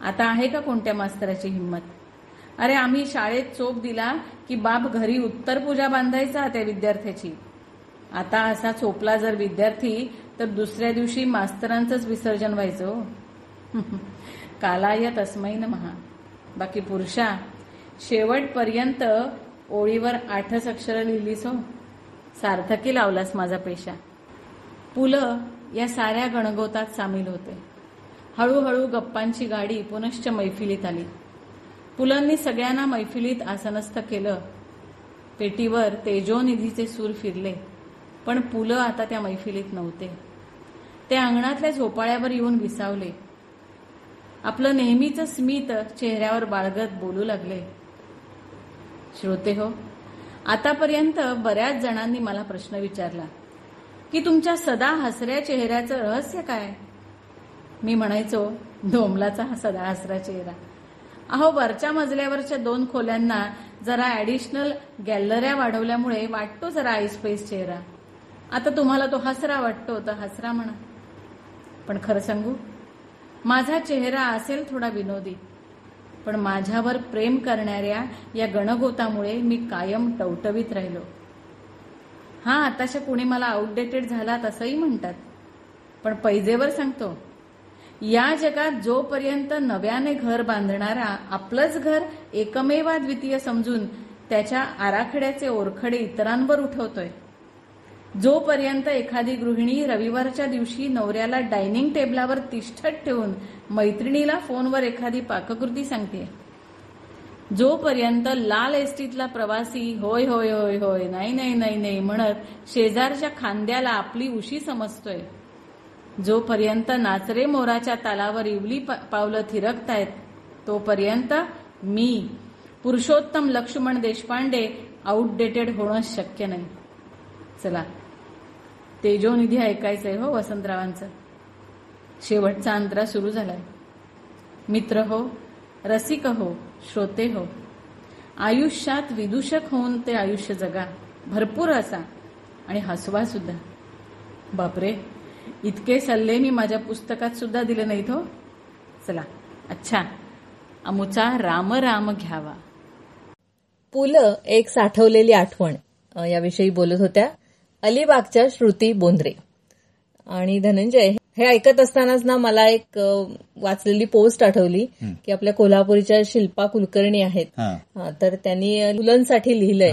आता आहे का कोणत्या मास्तराची हिंमत? अरे आम्ही शाळेत चोप दिला की बाप घरी उत्तर पूजा बांधायचा त्या विद्यार्थ्याची. आता असा चोपला जर विद्यार्थी तर दुसऱ्या दिवशी मास्तरांचंच विसर्जन व्हायचं हो. [LAUGHS] कालाय तस्मै महा बाकी पुरुषा शेवटपर्यंत ओळीवर आठच अक्षरं लिहिलीस हो. सार्थकी लावलास माझा पेशा. पुलं या साऱ्या गणगोतात सामील होते. हळूहळू गप्पांची गाडी पुनश्च मैफिलीत आली. पुलांनी सगळ्यांना मैफिलीत आसनस्थ केलं. पेटीवर तेजोनिधीचे सूर फिरले पण पुलं आता त्या मैफिलीत नव्हते. ते अंगणातल्या झोपाळ्यावर येऊन विसावले. आपलं नेहमीचं स्मित चेहऱ्यावर बाळगत बोलू लागले. श्रोते हो आतापर्यंत बऱ्याच जणांनी मला प्रश्न विचारला की तुमच्या सदा हसऱ्या चेहऱ्याचं रहस्य काय? मी म्हणायचो डोमलाचा हा सदा हसरा चेहरा. अहो वरच्या मजल्यावरच्या दोन खोल्यांना जरा ऍडिशनल गॅलऱ्या वाढवल्यामुळे वाटतो जरा आईस्पेस चेहरा. आता तुम्हाला तो हसरा वाटतो तर हसरा म्हणा. पण खरं सांगू माझा चेहरा असेल थोडा विनोदी. पण माझ्यावर प्रेम करणाऱ्या या गणगोतामुळे मी कायम टवटवीत राहिलो. हा आताशा कुणी मला आउटडेटेड झालात असंही म्हणतात. पण पैजेवर सांगतो या जगात जोपर्यंत नव्याने घर बांधणारा आपलंच घर एकमेवा द्वितीय समजून त्याच्या आराखड्याचे ओरखडे इतरांवर उठवतोय जोपर्यंत एखादी गृहिणी रविवारच्या दिवशी नवऱ्याला डायनिंग टेबलावर तिष्ठत ठेवून मैत्रिणीला फोनवर एखादी पाककृती सांगते. जोपर्यंत लाल एसटीतला प्रवासी होय होय होय होय नाही नाही नाही नाही म्हणत शेजारच्या खांद्याला आपली उशी समजतोय. जोपर्यंत नाचरे मोराच्या तालावर इवली पावलं थिरकतायत तोपर्यंत मी पुरुषोत्तम लक्ष्मण देशपांडे आउटडेटेड होणं शक्य नाही. चला तेजोनिधी ऐकायचंय हो वसंतरावांचं. शेवटचा अंतरा सुरू झालाय. मित्र हो रसिक हो श्रोते हो. आयुष्यात विदूषक होऊन ते आयुष्य जगा. भरपूर असा. आणि हसवा सुद्धा. बापरे इतके सल्ले मी माझ्या पुस्तकात सुद्धा दिले नाहीत हो. चला अच्छा. अमुचा राम राम घ्यावा. पुलं एक साठवलेली आठवण याविषयी बोलत होत्या. अलिबागच्या श्रुती बोंद्रे. आणि धनंजय हे ऐकत असतानाच ना मला एक वाचलेली पोस्ट आठवली की आपल्या कोल्हापूरच्या शिल्पा कुलकर्णी आहेत. तर त्यांनी मुलांसाठी लिहिलंय.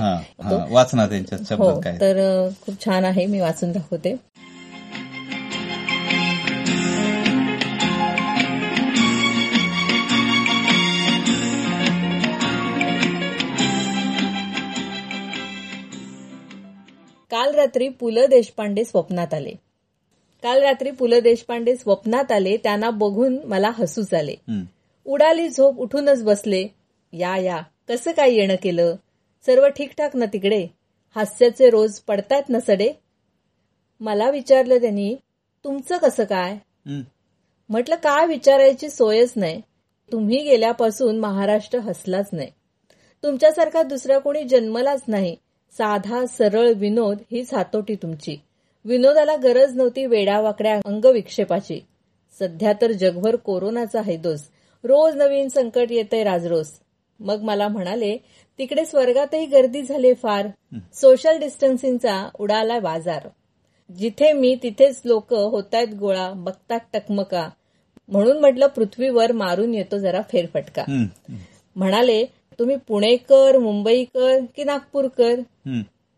वाचना त्यांच्या हो तर खूप छान आहे मी वाचून दाखवते. काल रात्री पु ल देशपांडे स्वप्नात आले. काल रात्री पु ल देशपांडे स्वप्नात आले त्यांना बघून मला हसूच आले. उडाली झोप उठूनच बसले. या या कसं काय येणं केलं? सर्व ठीकठाक ना तिकडे? हास्याचे रोज पडतायत ना सडे? मला विचारलं त्यांनी तुमचं कसं काय. म्हटलं काय विचारायची सोयच नाही. तुम्ही गेल्यापासून महाराष्ट्र हसलाच नाही. तुमच्यासारखा दुसरा कोणी जन्मलाच नाही. साधा सरळ विनोद हीच हातोटी तुमची. विनोदाला गरज नव्हती वेडावाकड्या अंगविक्षेपाची. सध्या तर जगभर कोरोनाचा हैदोस रोज नवीन संकट येतंय राजरोस. मग मला म्हणाले तिकडे स्वर्गातही गर्दी झाली फार. सोशल डिस्टन्सिंगचा उडाला बाजार. जिथे मी तिथेच लोक होतायत गोळा. बघतात टकमका. म्हणून म्हटलं पृथ्वीवर मारून येतो जरा फेरफटका. हं. म्हणाले तुम्ही पुणेकर मुंबईकर की नागपूरकर.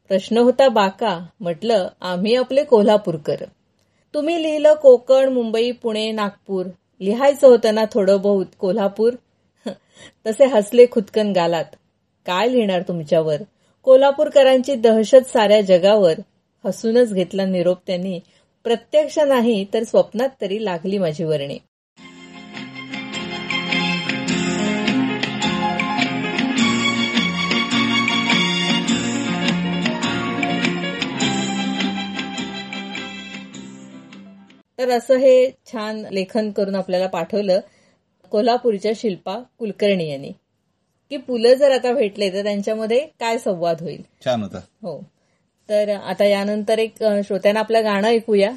प्रश्न होता बाका. म्हटलं आम्ही आपले कोल्हापूरकर तुम्ही लिहिलं कोकण मुंबई पुणे नागपूर. लिहायचं होतं ना थोडं बहुत कोल्हापूर? [LAUGHS] तसे हसले खुदकन गालात. काय लिहिणार तुमच्यावर? कोल्हापूरकरांची दहशत साऱ्या जगावर. हसूनच घेतला निरोप त्यांनी. प्रत्यक्ष नाही तर स्वप्नात तरी लागली माझी वर्णी. तर असं हे छान लेखन करून आपल्याला पाठवलं कोल्हापूरच्या शिल्पा कुलकर्णी यांनी. की पुलं जर आता भेटले तर त्यांच्यामध्ये काय संवाद होईल? छान होतं. हो. तर आता यानंतर एक श्रोत्यांना आपलं गाणं ऐकूया.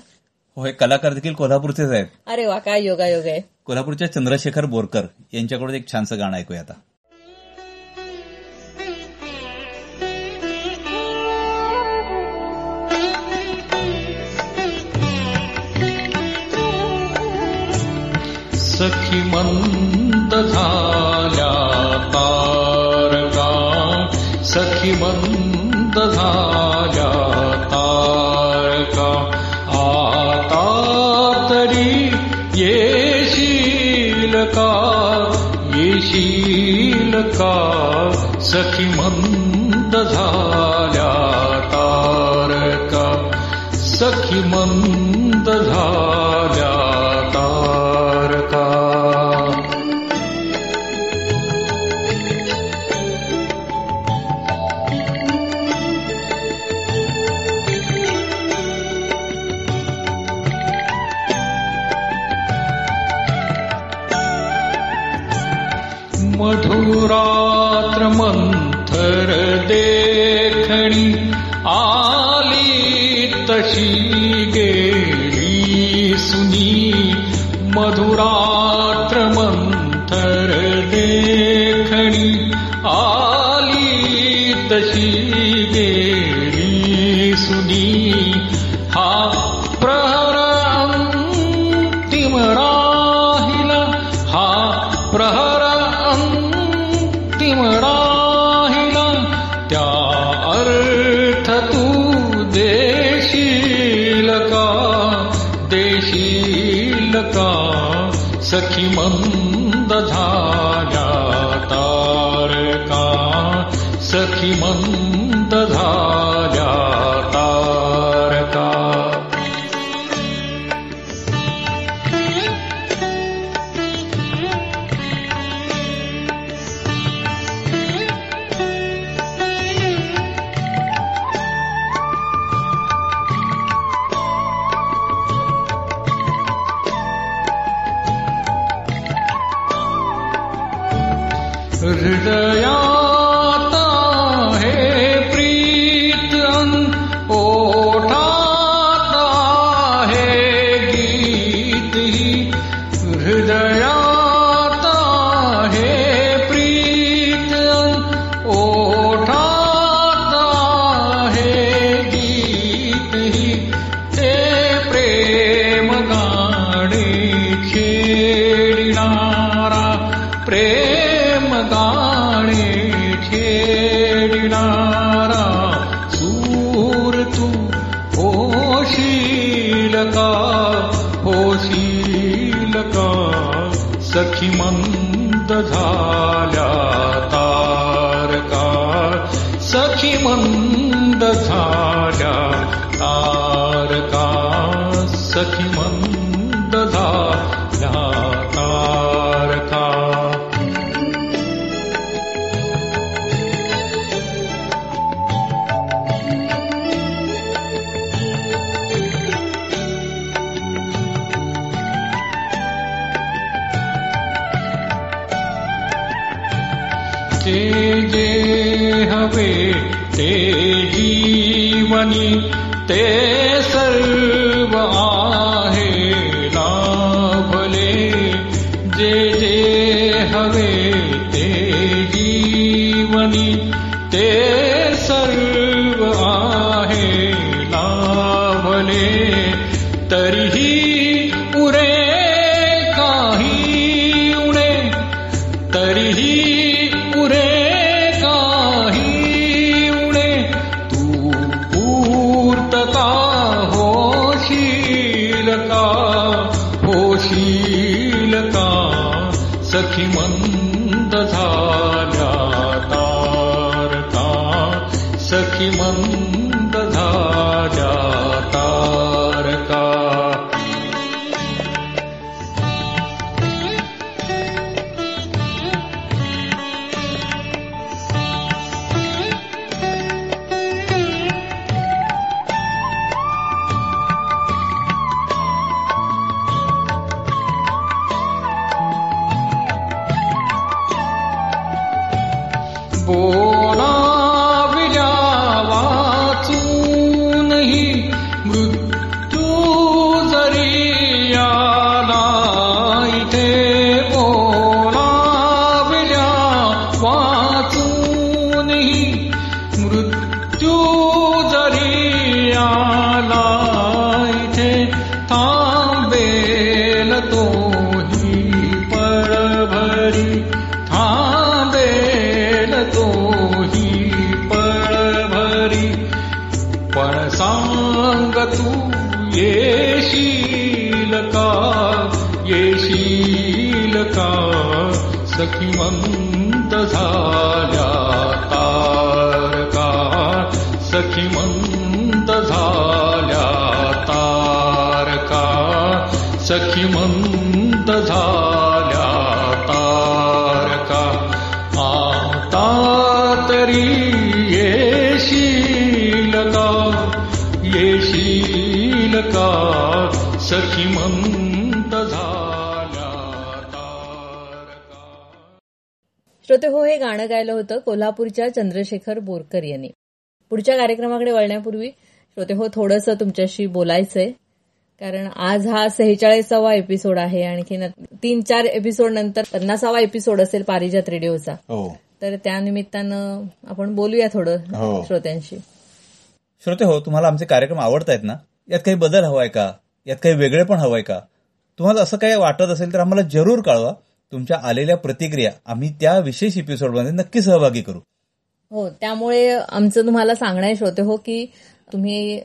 हो हे कलाकार देखील कोल्हापूरचेच आहेत. अरे वा काय योगायोग आहे. कोल्हापूरच्या चंद्रशेखर बोरकर यांच्याकडून एक छानसं गाणं ऐकूया आता. खि मन्द तारका सखी तारका आका ये शीलका ये शीलका मधुरात्र देखणी आली तशी ते सर्व आहे लाभले तरीही उरे काही उणे तरीही उरे काही उणे तू पूर्तता होशील का? होशील का सखी मंद झाल्या तारका श्रोते हो हे गाणं गायलं होतं कोल्हापूरच्या चंद्रशेखर बोरकर यांनी. पुढच्या कार्यक्रमाकडे वळण्यापूर्वी श्रोते हो थोडंसं तुमच्याशी बोलायचंय. कारण आज हा सेहेचाळीसावा एपिसोड आहे. आणखी तीन चार एपिसोड नंतर पन्नासावा एपिसोड असेल पारिजात रेडिओचा. हो. तर त्या निमित्तानं आपण बोलूया थोडं हो. श्रोत्यांशी. श्रोते हो तुम्हाला आमचे कार्यक्रम आवडत आहेत ना? यात काही बदल हवाय का? यात काही वेगळे पण हवंय का? तुम्हाला असं काही वाटत असेल तर आम्हाला जरूर कळवा. तुमच्या आलेल्या प्रतिक्रिया आम्ही त्या विशेष एपिसोडमध्ये नक्की सहभागी करू. हो त्यामुळे आमचं तुम्हाला सांगणं होते श्रोते हो की तुम्ही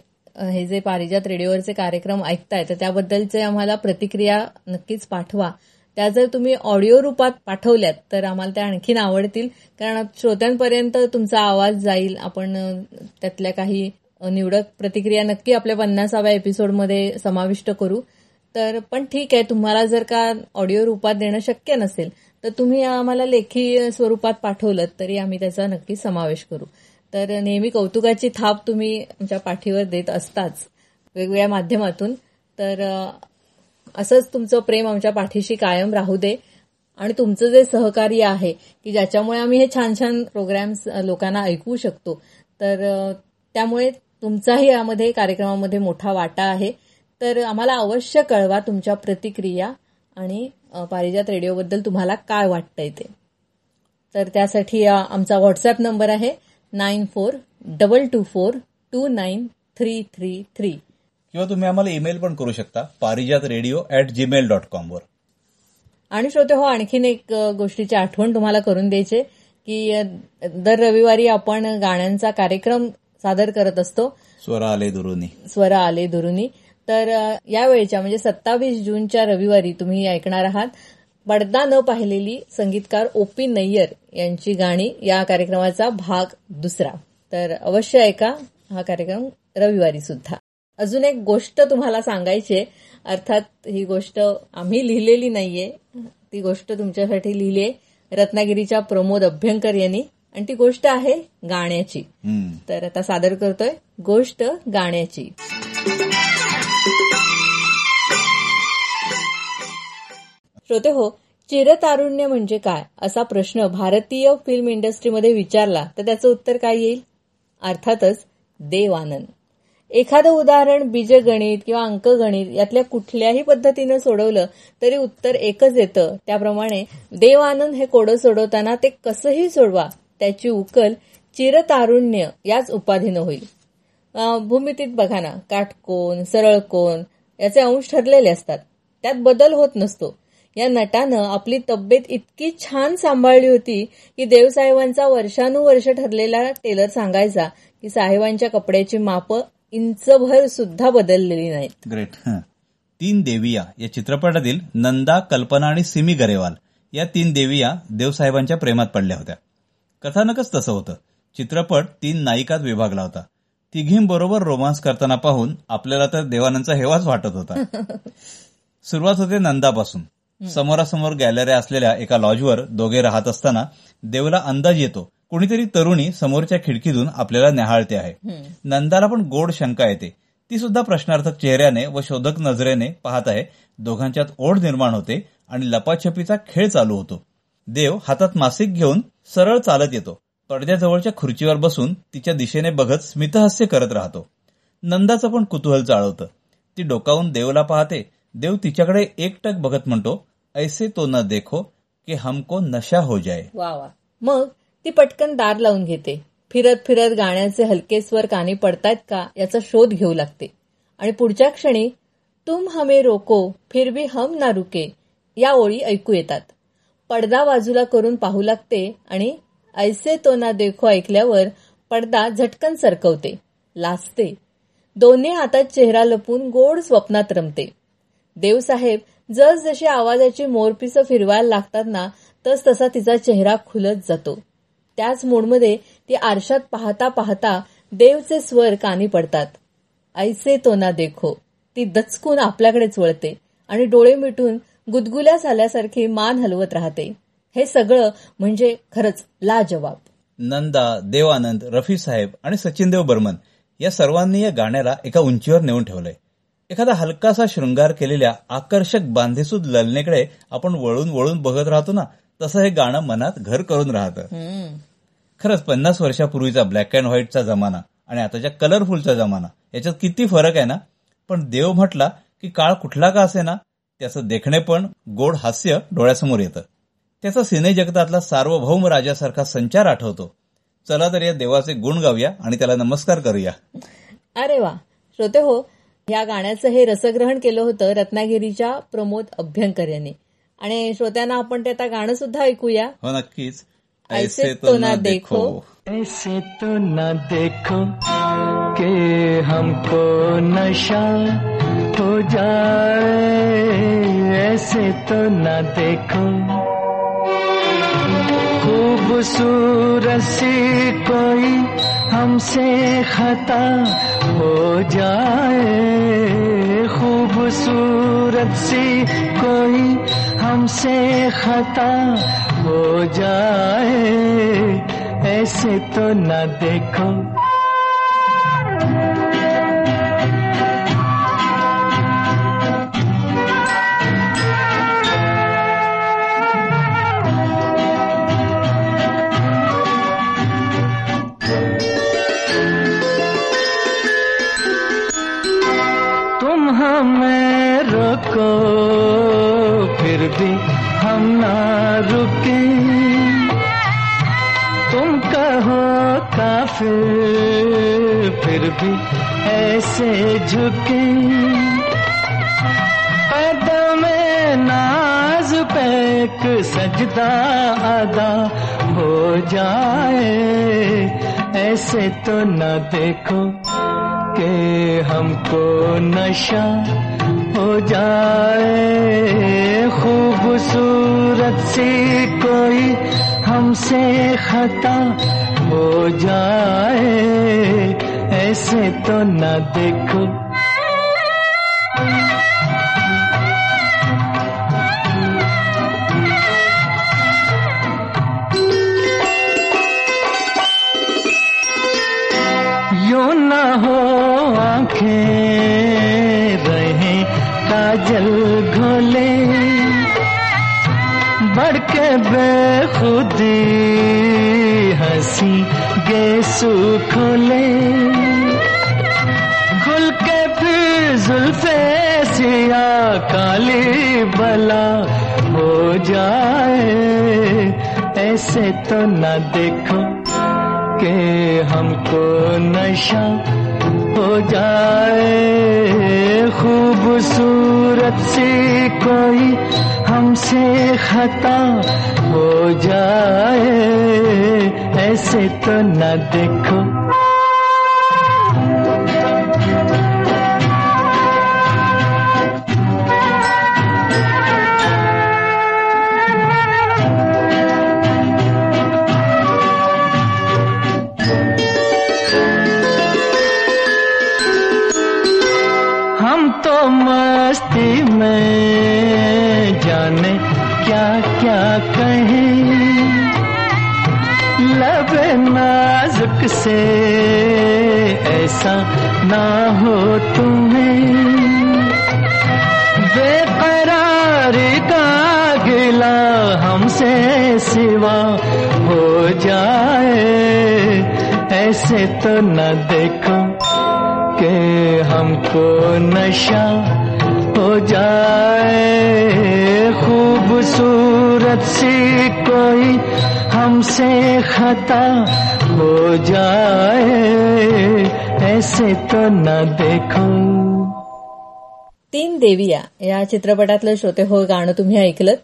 हे जे पारिजात रेडिओवरचे कार्यक्रम ऐकताय तर त्याबद्दलचे आम्हाला प्रतिक्रिया नक्कीच पाठवा. त्या जर तुम्ही ऑडिओ रूपात पाठवल्यात तर आम्हाला त्या आणखीन आवडतील. कारण श्रोत्यांपर्यंत तुमचा आवाज जाईल. आपण त्यातल्या काही निवडक प्रतिक्रिया नक्की आपल्या पन्नासाव्या एपिसोडमध्ये समाविष्ट करू. तर पण ठीक आहे तुम्हाला जर का ऑडिओ रूपात देणं शक्य नसेल तर तुम्ही आम्हाला लेखी स्वरूपात पाठवलं तरी आम्ही त्याचा नक्की समावेश करू. तर नेहमी कौतुकाची थाप तुम्ही आमच्या पाठीवर देत असताच वेगवेगळ्या माध्यमातून. तर असंच तुमचं प्रेम आमच्या पाठीशी कायम राहू दे. आणि तुमचं जे सहकार्य आहे की ज्याच्यामुळे आम्ही हे छान छान प्रोग्राम्स लोकांना ऐकवू शकतो. तर त्यामुळे तुमचाही यामध्ये कार्यक्रमामध्ये मोठा वाटा आहे. तर आम्हाला अवश्य कळवा तुमच्या प्रतिक्रिया आणि पारिजात रेडिओबद्दल तुम्हाला काय वाटतंय ते. तर त्यासाठी आमचा व्हॉट्सअप नंबर आहे nine four double two four two nine three three three. किंवा तुम्ही आम्हाला ईमेल पण करू शकता Parijat radio at Gmail dot com वर. आणि श्रोते हो आणखीन एक गोष्टीची आठवण तुम्हाला करून द्यायची की दर रविवारी आपण गाण्यांचा कार्यक्रम सादर करत असतो. स्वर आले दुरुनी. स्वर आले दुरुनी. तर यावेळच्या म्हणजे सत्तावीस जूनच्या रविवारी तुम्ही ऐकणार आहात पडदा न पाहिलेली संगीतकार ओ पी नय्यर यांची गाणी या कार्यक्रमाचा भाग दुसरा. तर अवश्य ऐका हा कार्यक्रम रविवारी सुद्धा. अजून एक गोष्ट तुम्हाला सांगायची अर्थात ही गोष्ट आम्ही लिहिलेली नाहीये. ती गोष्ट तुमच्यासाठी लिहिली रत्नागिरीच्या प्रमोद अभ्यंकर यांनी. आणि ती गोष्ट आहे गाण्याची. तर आता सादर करतोय गोष्ट गाण्याची. श्रोते हो चिरतारुण्य म्हणजे काय? असा प्रश्न भारतीय फिल्म इंडस्ट्रीमध्ये विचारला तर त्याचं उत्तर काय येईल? अर्थातच देव आनंद एखादं उदाहरण बीजगणित किंवा अंकगणित यातल्या कुठल्याही पद्धतीनं सोडवलं तरी उत्तर एकच येतं. त्याप्रमाणे देव आनंद हे कोडं सोडवताना ते कसंही सोडवा. त्याची उकल चिरतारुण्य याच उपाधीनं होईल. भूमितीत बघा ना काटकोन सरळ कोन याचे अंश ठरलेले असतात. त्यात बदल होत नसतो. या नटानं आपली तब्येत इतकी छान सांभाळली होती की देवसाहेबांचा वर्षानुवर्ष ठरलेला टेलर सांगायचा की साहेबांच्या कपड्याची मापं इंचभर सुद्धा बदललेली नाहीत. ग्रेट तीन देविया या चित्रपटातील नंदा कल्पना आणि सिमी गरेवाल या तीन देविया देवसाहेबांच्या प्रेमात पडल्या होत्या. कथानकच तसं होतं. चित्रपट तीन नायिकात विभागला होता. तिघींबरोबर रोमांस करताना पाहून आपल्याला तर देवानंदचा हेवाच वाटत होता. [LAUGHS] सुरुवात होते नंदापासून. समोरासमोर गॅलऱ्या असलेल्या एका लॉजवर दोघे राहत असताना देवला अंदाज येतो. कोणीतरी तरुणी समोरच्या खिडकीतून आपल्याला न्याहाळते आहे. नंदाला पण गोड शंका येते. ती सुद्धा प्रश्नार्थक चेहऱ्याने व शोधक नजरेने पाहत आहे. दोघांच्यात ओढ निर्माण होते आणि लपाछपीचा खेळ चालू होतो. देव हातात मासिक घेऊन सरळ चालत येतो. पडद्याजवळच्या खुर्चीवर बसून तिच्या दिशेने बघत स्मितहास्य करत राहतो. नंदाचं पण कुतूहल चाळवतं. ती डोकावून देवला पाहते. देव तिच्याकडे एकटक बघत म्हणतो ऐसे तो न देखो की हमको नशा हो जाय वा वा. मग ती पटकन दार लावून घेते. फिरत फिरत गाण्याचे हलके स्वर कानी पडतायत का याचा शोध घेऊ लागते. आणि पुढच्या क्षणी तुम हमे रोको फिर भी हम ना रुके या ओळी ऐकू येतात. पडदा बाजूला करून पाहू लागते आणि ऐसे तो ना देखो ऐकल्यावर पडदा झटकन सरकवते लाजते. दोन्ही हातात चेहरा लपून गोड स्वप्नात रमते. देवसाहेब जसजशी आवाजाची मोरपिसं फिरवायला लागतात ना तस तसा तिचा चेहरा खुलत जातो. त्याच मूडमध्ये ती आरशात पाहता पाहता देवचे स्वर कानी पडतात. ऐसे तो ना देखो. ती दचकून आपल्याकडेच वळते आणि डोळे मिटून गुदगुल्या झाल्यासारखी मान हलवत राहते. हे सगळं म्हणजे खरंच लाजवाब. नंदा देवानंद रफी साहेब आणि सचिनदेव बर्मन या सर्वांनी या गाण्याला एका उंचीवर नेऊन ठेवलंय. एखादा हलकासा शृंगार केलेल्या आकर्षक बांधेसूद ललनेकडे आपण वळून वळून बघत राहतो ना तसं हे गाणं मनात घर करून राहतं. खरंच पन्नास वर्षापूर्वीचा ब्लॅक अँड व्हाईटचा जमाना आणि आताच्या कलरफुलचा जमाना याच्यात किती फरक आहे ना? पण देव म्हटला की काळ कुठला का असे ना त्याचं देखणे पण गोड हास्य डोळ्यासमोर येतं. त्याचा सिने जगतातला सार्वभौम राजासारखा संचार आठवतो. चला तर या देवाचे गुण गाऊया आणि त्याला नमस्कार करूया. अरे वा. श्रोते हो या गाण्याचं हे रसग्रहण केलं होतं रत्नागिरीच्या प्रमोद अभ्यंकर यांनी. आणि श्रोत्यांना आपण ते आता गाणं सुद्धा ऐकूया. हो नक्कीच. ऐसे तो ना देखो. ऐसे तो न देखो कि हमको नशा हो जाए, ऐसे तो न देखो। खूबसूरत सी कोई हमसे खता हो जाए। खूबसूरत सी कोई हमसे खता हो जाए। ऐसे तो न देखो। रोको फिर भी हम ना रुके। तुम कहो काफिर, फिर भी ऐसे झुके। कदम नाज पे सजदा अदा हो जाए। ऐसे तो न देखो कि हमको नशा जाए। खूबसूरत सी कोई हमसे खता हो जाए। ऐसे तो न देखो। गेसू खोले खुल के फिर जुल्फे सिया काली बला हो जाए। ऐसे तो न देखो के हमको नशा हो जाए। खूबसूरत सी कोई से खता हो जाए ऐसे तो न देखो। नाजुक से ऐसा ना हो तुम्हें। बेकरारी का गिला हमसे सिवा हो जाए। ऐसे तो न देखो के हमको नशा हो जाए। खूबसूरत सी कोई हमसे खता हो जाए ऐसे तो न देखो। तीन देविया या चित्रपटातलं श्रोते हो गाणं तुम्ही ऐकलं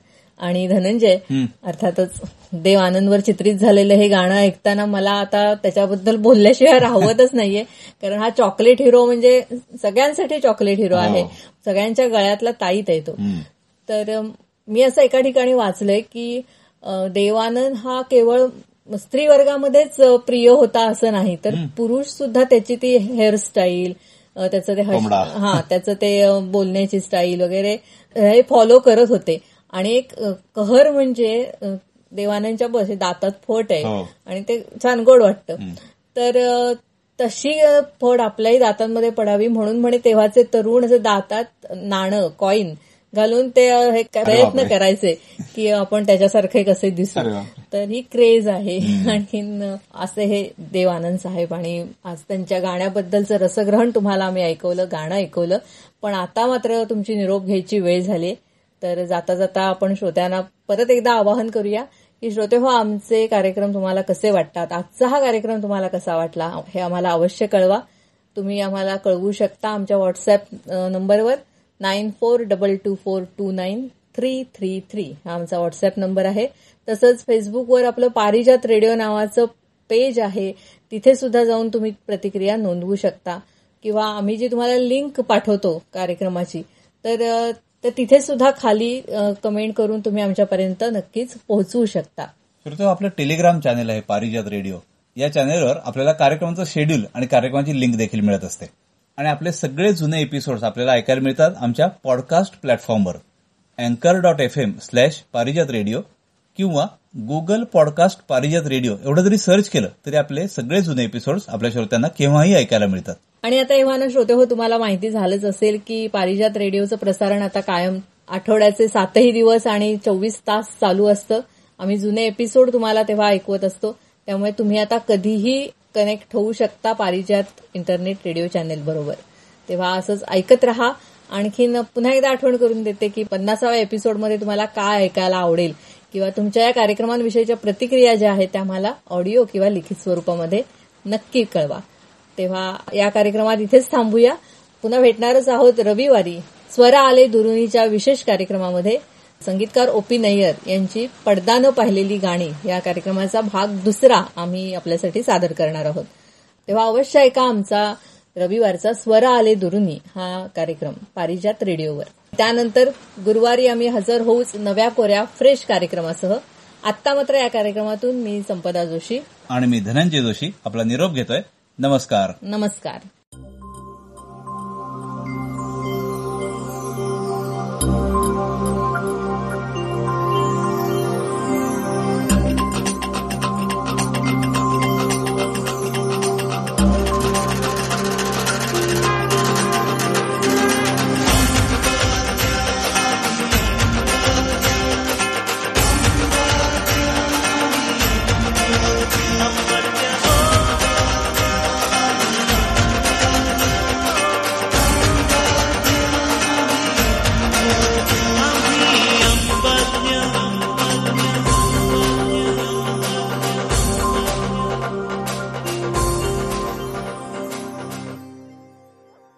आणि धनंजय अर्थातच देव आनंदवर चित्रित झालेलं हे गाणं ऐकताना मला आता त्याच्याबद्दल बोलल्याशिवाय राहवतच नाहीये. कारण हा चॉकलेट हिरो म्हणजे सगळ्यांसाठी चॉकलेट हिरो आहे. सगळ्यांच्या गळ्यातला ताईत आहे तो. तर मी असं एका ठिकाणी वाचलंय की देवानंद हा केवळ स्त्री वर्गामध्येच प्रिय होता असं नाही. तर पुरुष सुद्धा त्याची ती हेअरस्टाईल त्याचं ते. हा त्याचं ते बोलण्याची स्टाईल वगैरे हे फॉलो करत होते. आणि एक कहर म्हणजे देवानंदच्या बस दातात फोट आहे. हो. आणि ते छान गोड वाटतं. तर तशी फोड आपल्याही दातांमध्ये पडावी म्हणून म्हणे तेव्हाचे तरुण असे दातात नाणं कॉईन घालून ते हे प्रयत्न. करायचे की आपण त्याच्यासारखे कसे दिसू. तर ही क्रेज आहे. आणखीन असे हे देव आनंद साहेब आणि आज त्यांच्या गाण्याबद्दलचं रसग्रहण तुम्हाला आम्ही ऐकवलं गाणं ऐकवलं. पण आता मात्र तुमची निरोप घ्यायची वेळ झाली तर जाता जाता आपण श्रोत्यांना परत एकदा आवाहन करूया की श्रोते हो आमचे कार्यक्रम तुम्हाला कसे वाटतात? आजचा हा कार्यक्रम तुम्हाला कसा वाटला? हे आम्हाला अवश्य कळवा. तुम्ही आम्हाला कळवू शकता आमच्या व्हॉट्सअप नंबरवर. Nine four double two four two nine three three three हा आमचा व्हॉट्सअप नंबर आहे तसंच फेसबुकवर आपलं पारिजात रेडिओ नावाचं पेज आहे तिथे सुद्धा जाऊन तुम्ही प्रतिक्रिया नोंदवू शकता किंवा आम्ही जी तुम्हाला लिंक पाठवतो कार्यक्रमाची तर तर तिथे सुद्धा खाली कमेंट करून तुम्ही आमच्यापर्यंत नक्कीच पोहोचवू शकता श्रोते आपलं टेलिग्राम चॅनल आहे पारिजात रेडिओ या चॅनलवर आपल्याला कार्यक्रमाचं शेड्यूल आणि कार्यक्रमाची लिंक देखील मिळत असते आणि आपले सगळे जुने एपिसोड्स आपल्याला ऐकायला मिळतात आमच्या पॉडकास्ट प्लॅटफॉर्मवर अँकर dot F M slash Parijat radio किंवा गुगल पॉडकास्ट पारिजात रेडिओ एवढं जरी सर्च केलं तरी आपले सगळे जुने एपिसोड्स आपल्या श्रोत्यांना केव्हाही ऐकायला मिळतात. आणि आता एव्हाना श्रोते हो तुम्हाला माहिती झालंच असेल की पारिजात रेडिओचं प्रसारण आता कायम आठवड्याचे सातही दिवस आणि चोवीस तास चालू असतं. आम्ही जुने एपिसोड तुम्हाला तेव्हा ऐकवत असतो. त्यामुळे तुम्ही आता कधीही कनेक्ट होऊ शकता पारिजात इंटरनेट रेडिओ चॅनेल बरोबर. तेव्हा असंच ऐकत राहा. आणखीन पुन्हा एकदा आठवण करून देते की पन्नासाव्या एपिसोडमध्ये तुम्हाला काय ऐकायला आवडेल किंवा तुमच्या या कार्यक्रमांविषयीच्या प्रतिक्रिया ज्या आहेत त्या मला ऑडिओ किंवा लिखित स्वरूपामध्ये नक्की कळवा. तेव्हा या कार्यक्रमात इथेच थांबूया. पुन्हा भेटणारच आहोत रविवारी. स्वरा आले दुरुनीच्या विशेष कार्यक्रमामध्ये. संगीतकार ओपी नय्यर यांची पडदा न पाहिलेली गाणी या कार्यक्रमाचा भाग दुसरा आम्ही आपल्यासाठी सादर करणार आहोत. तेव्हा अवश्य ऐका आमचा रविवारचा स्वरा आले दुरुनी हा कार्यक्रम पारिजात रेडिओवर. त्यानंतर गुरुवारी आम्ही हजर होऊच नव्या कोऱ्या फ्रेश कार्यक्रमासह. आत्ता मात्र या कार्यक्रमातून मी संपदा जोशी आणि मी धनंजय जोशी आपला निरोप घेतोय. नमस्कार. नमस्कार.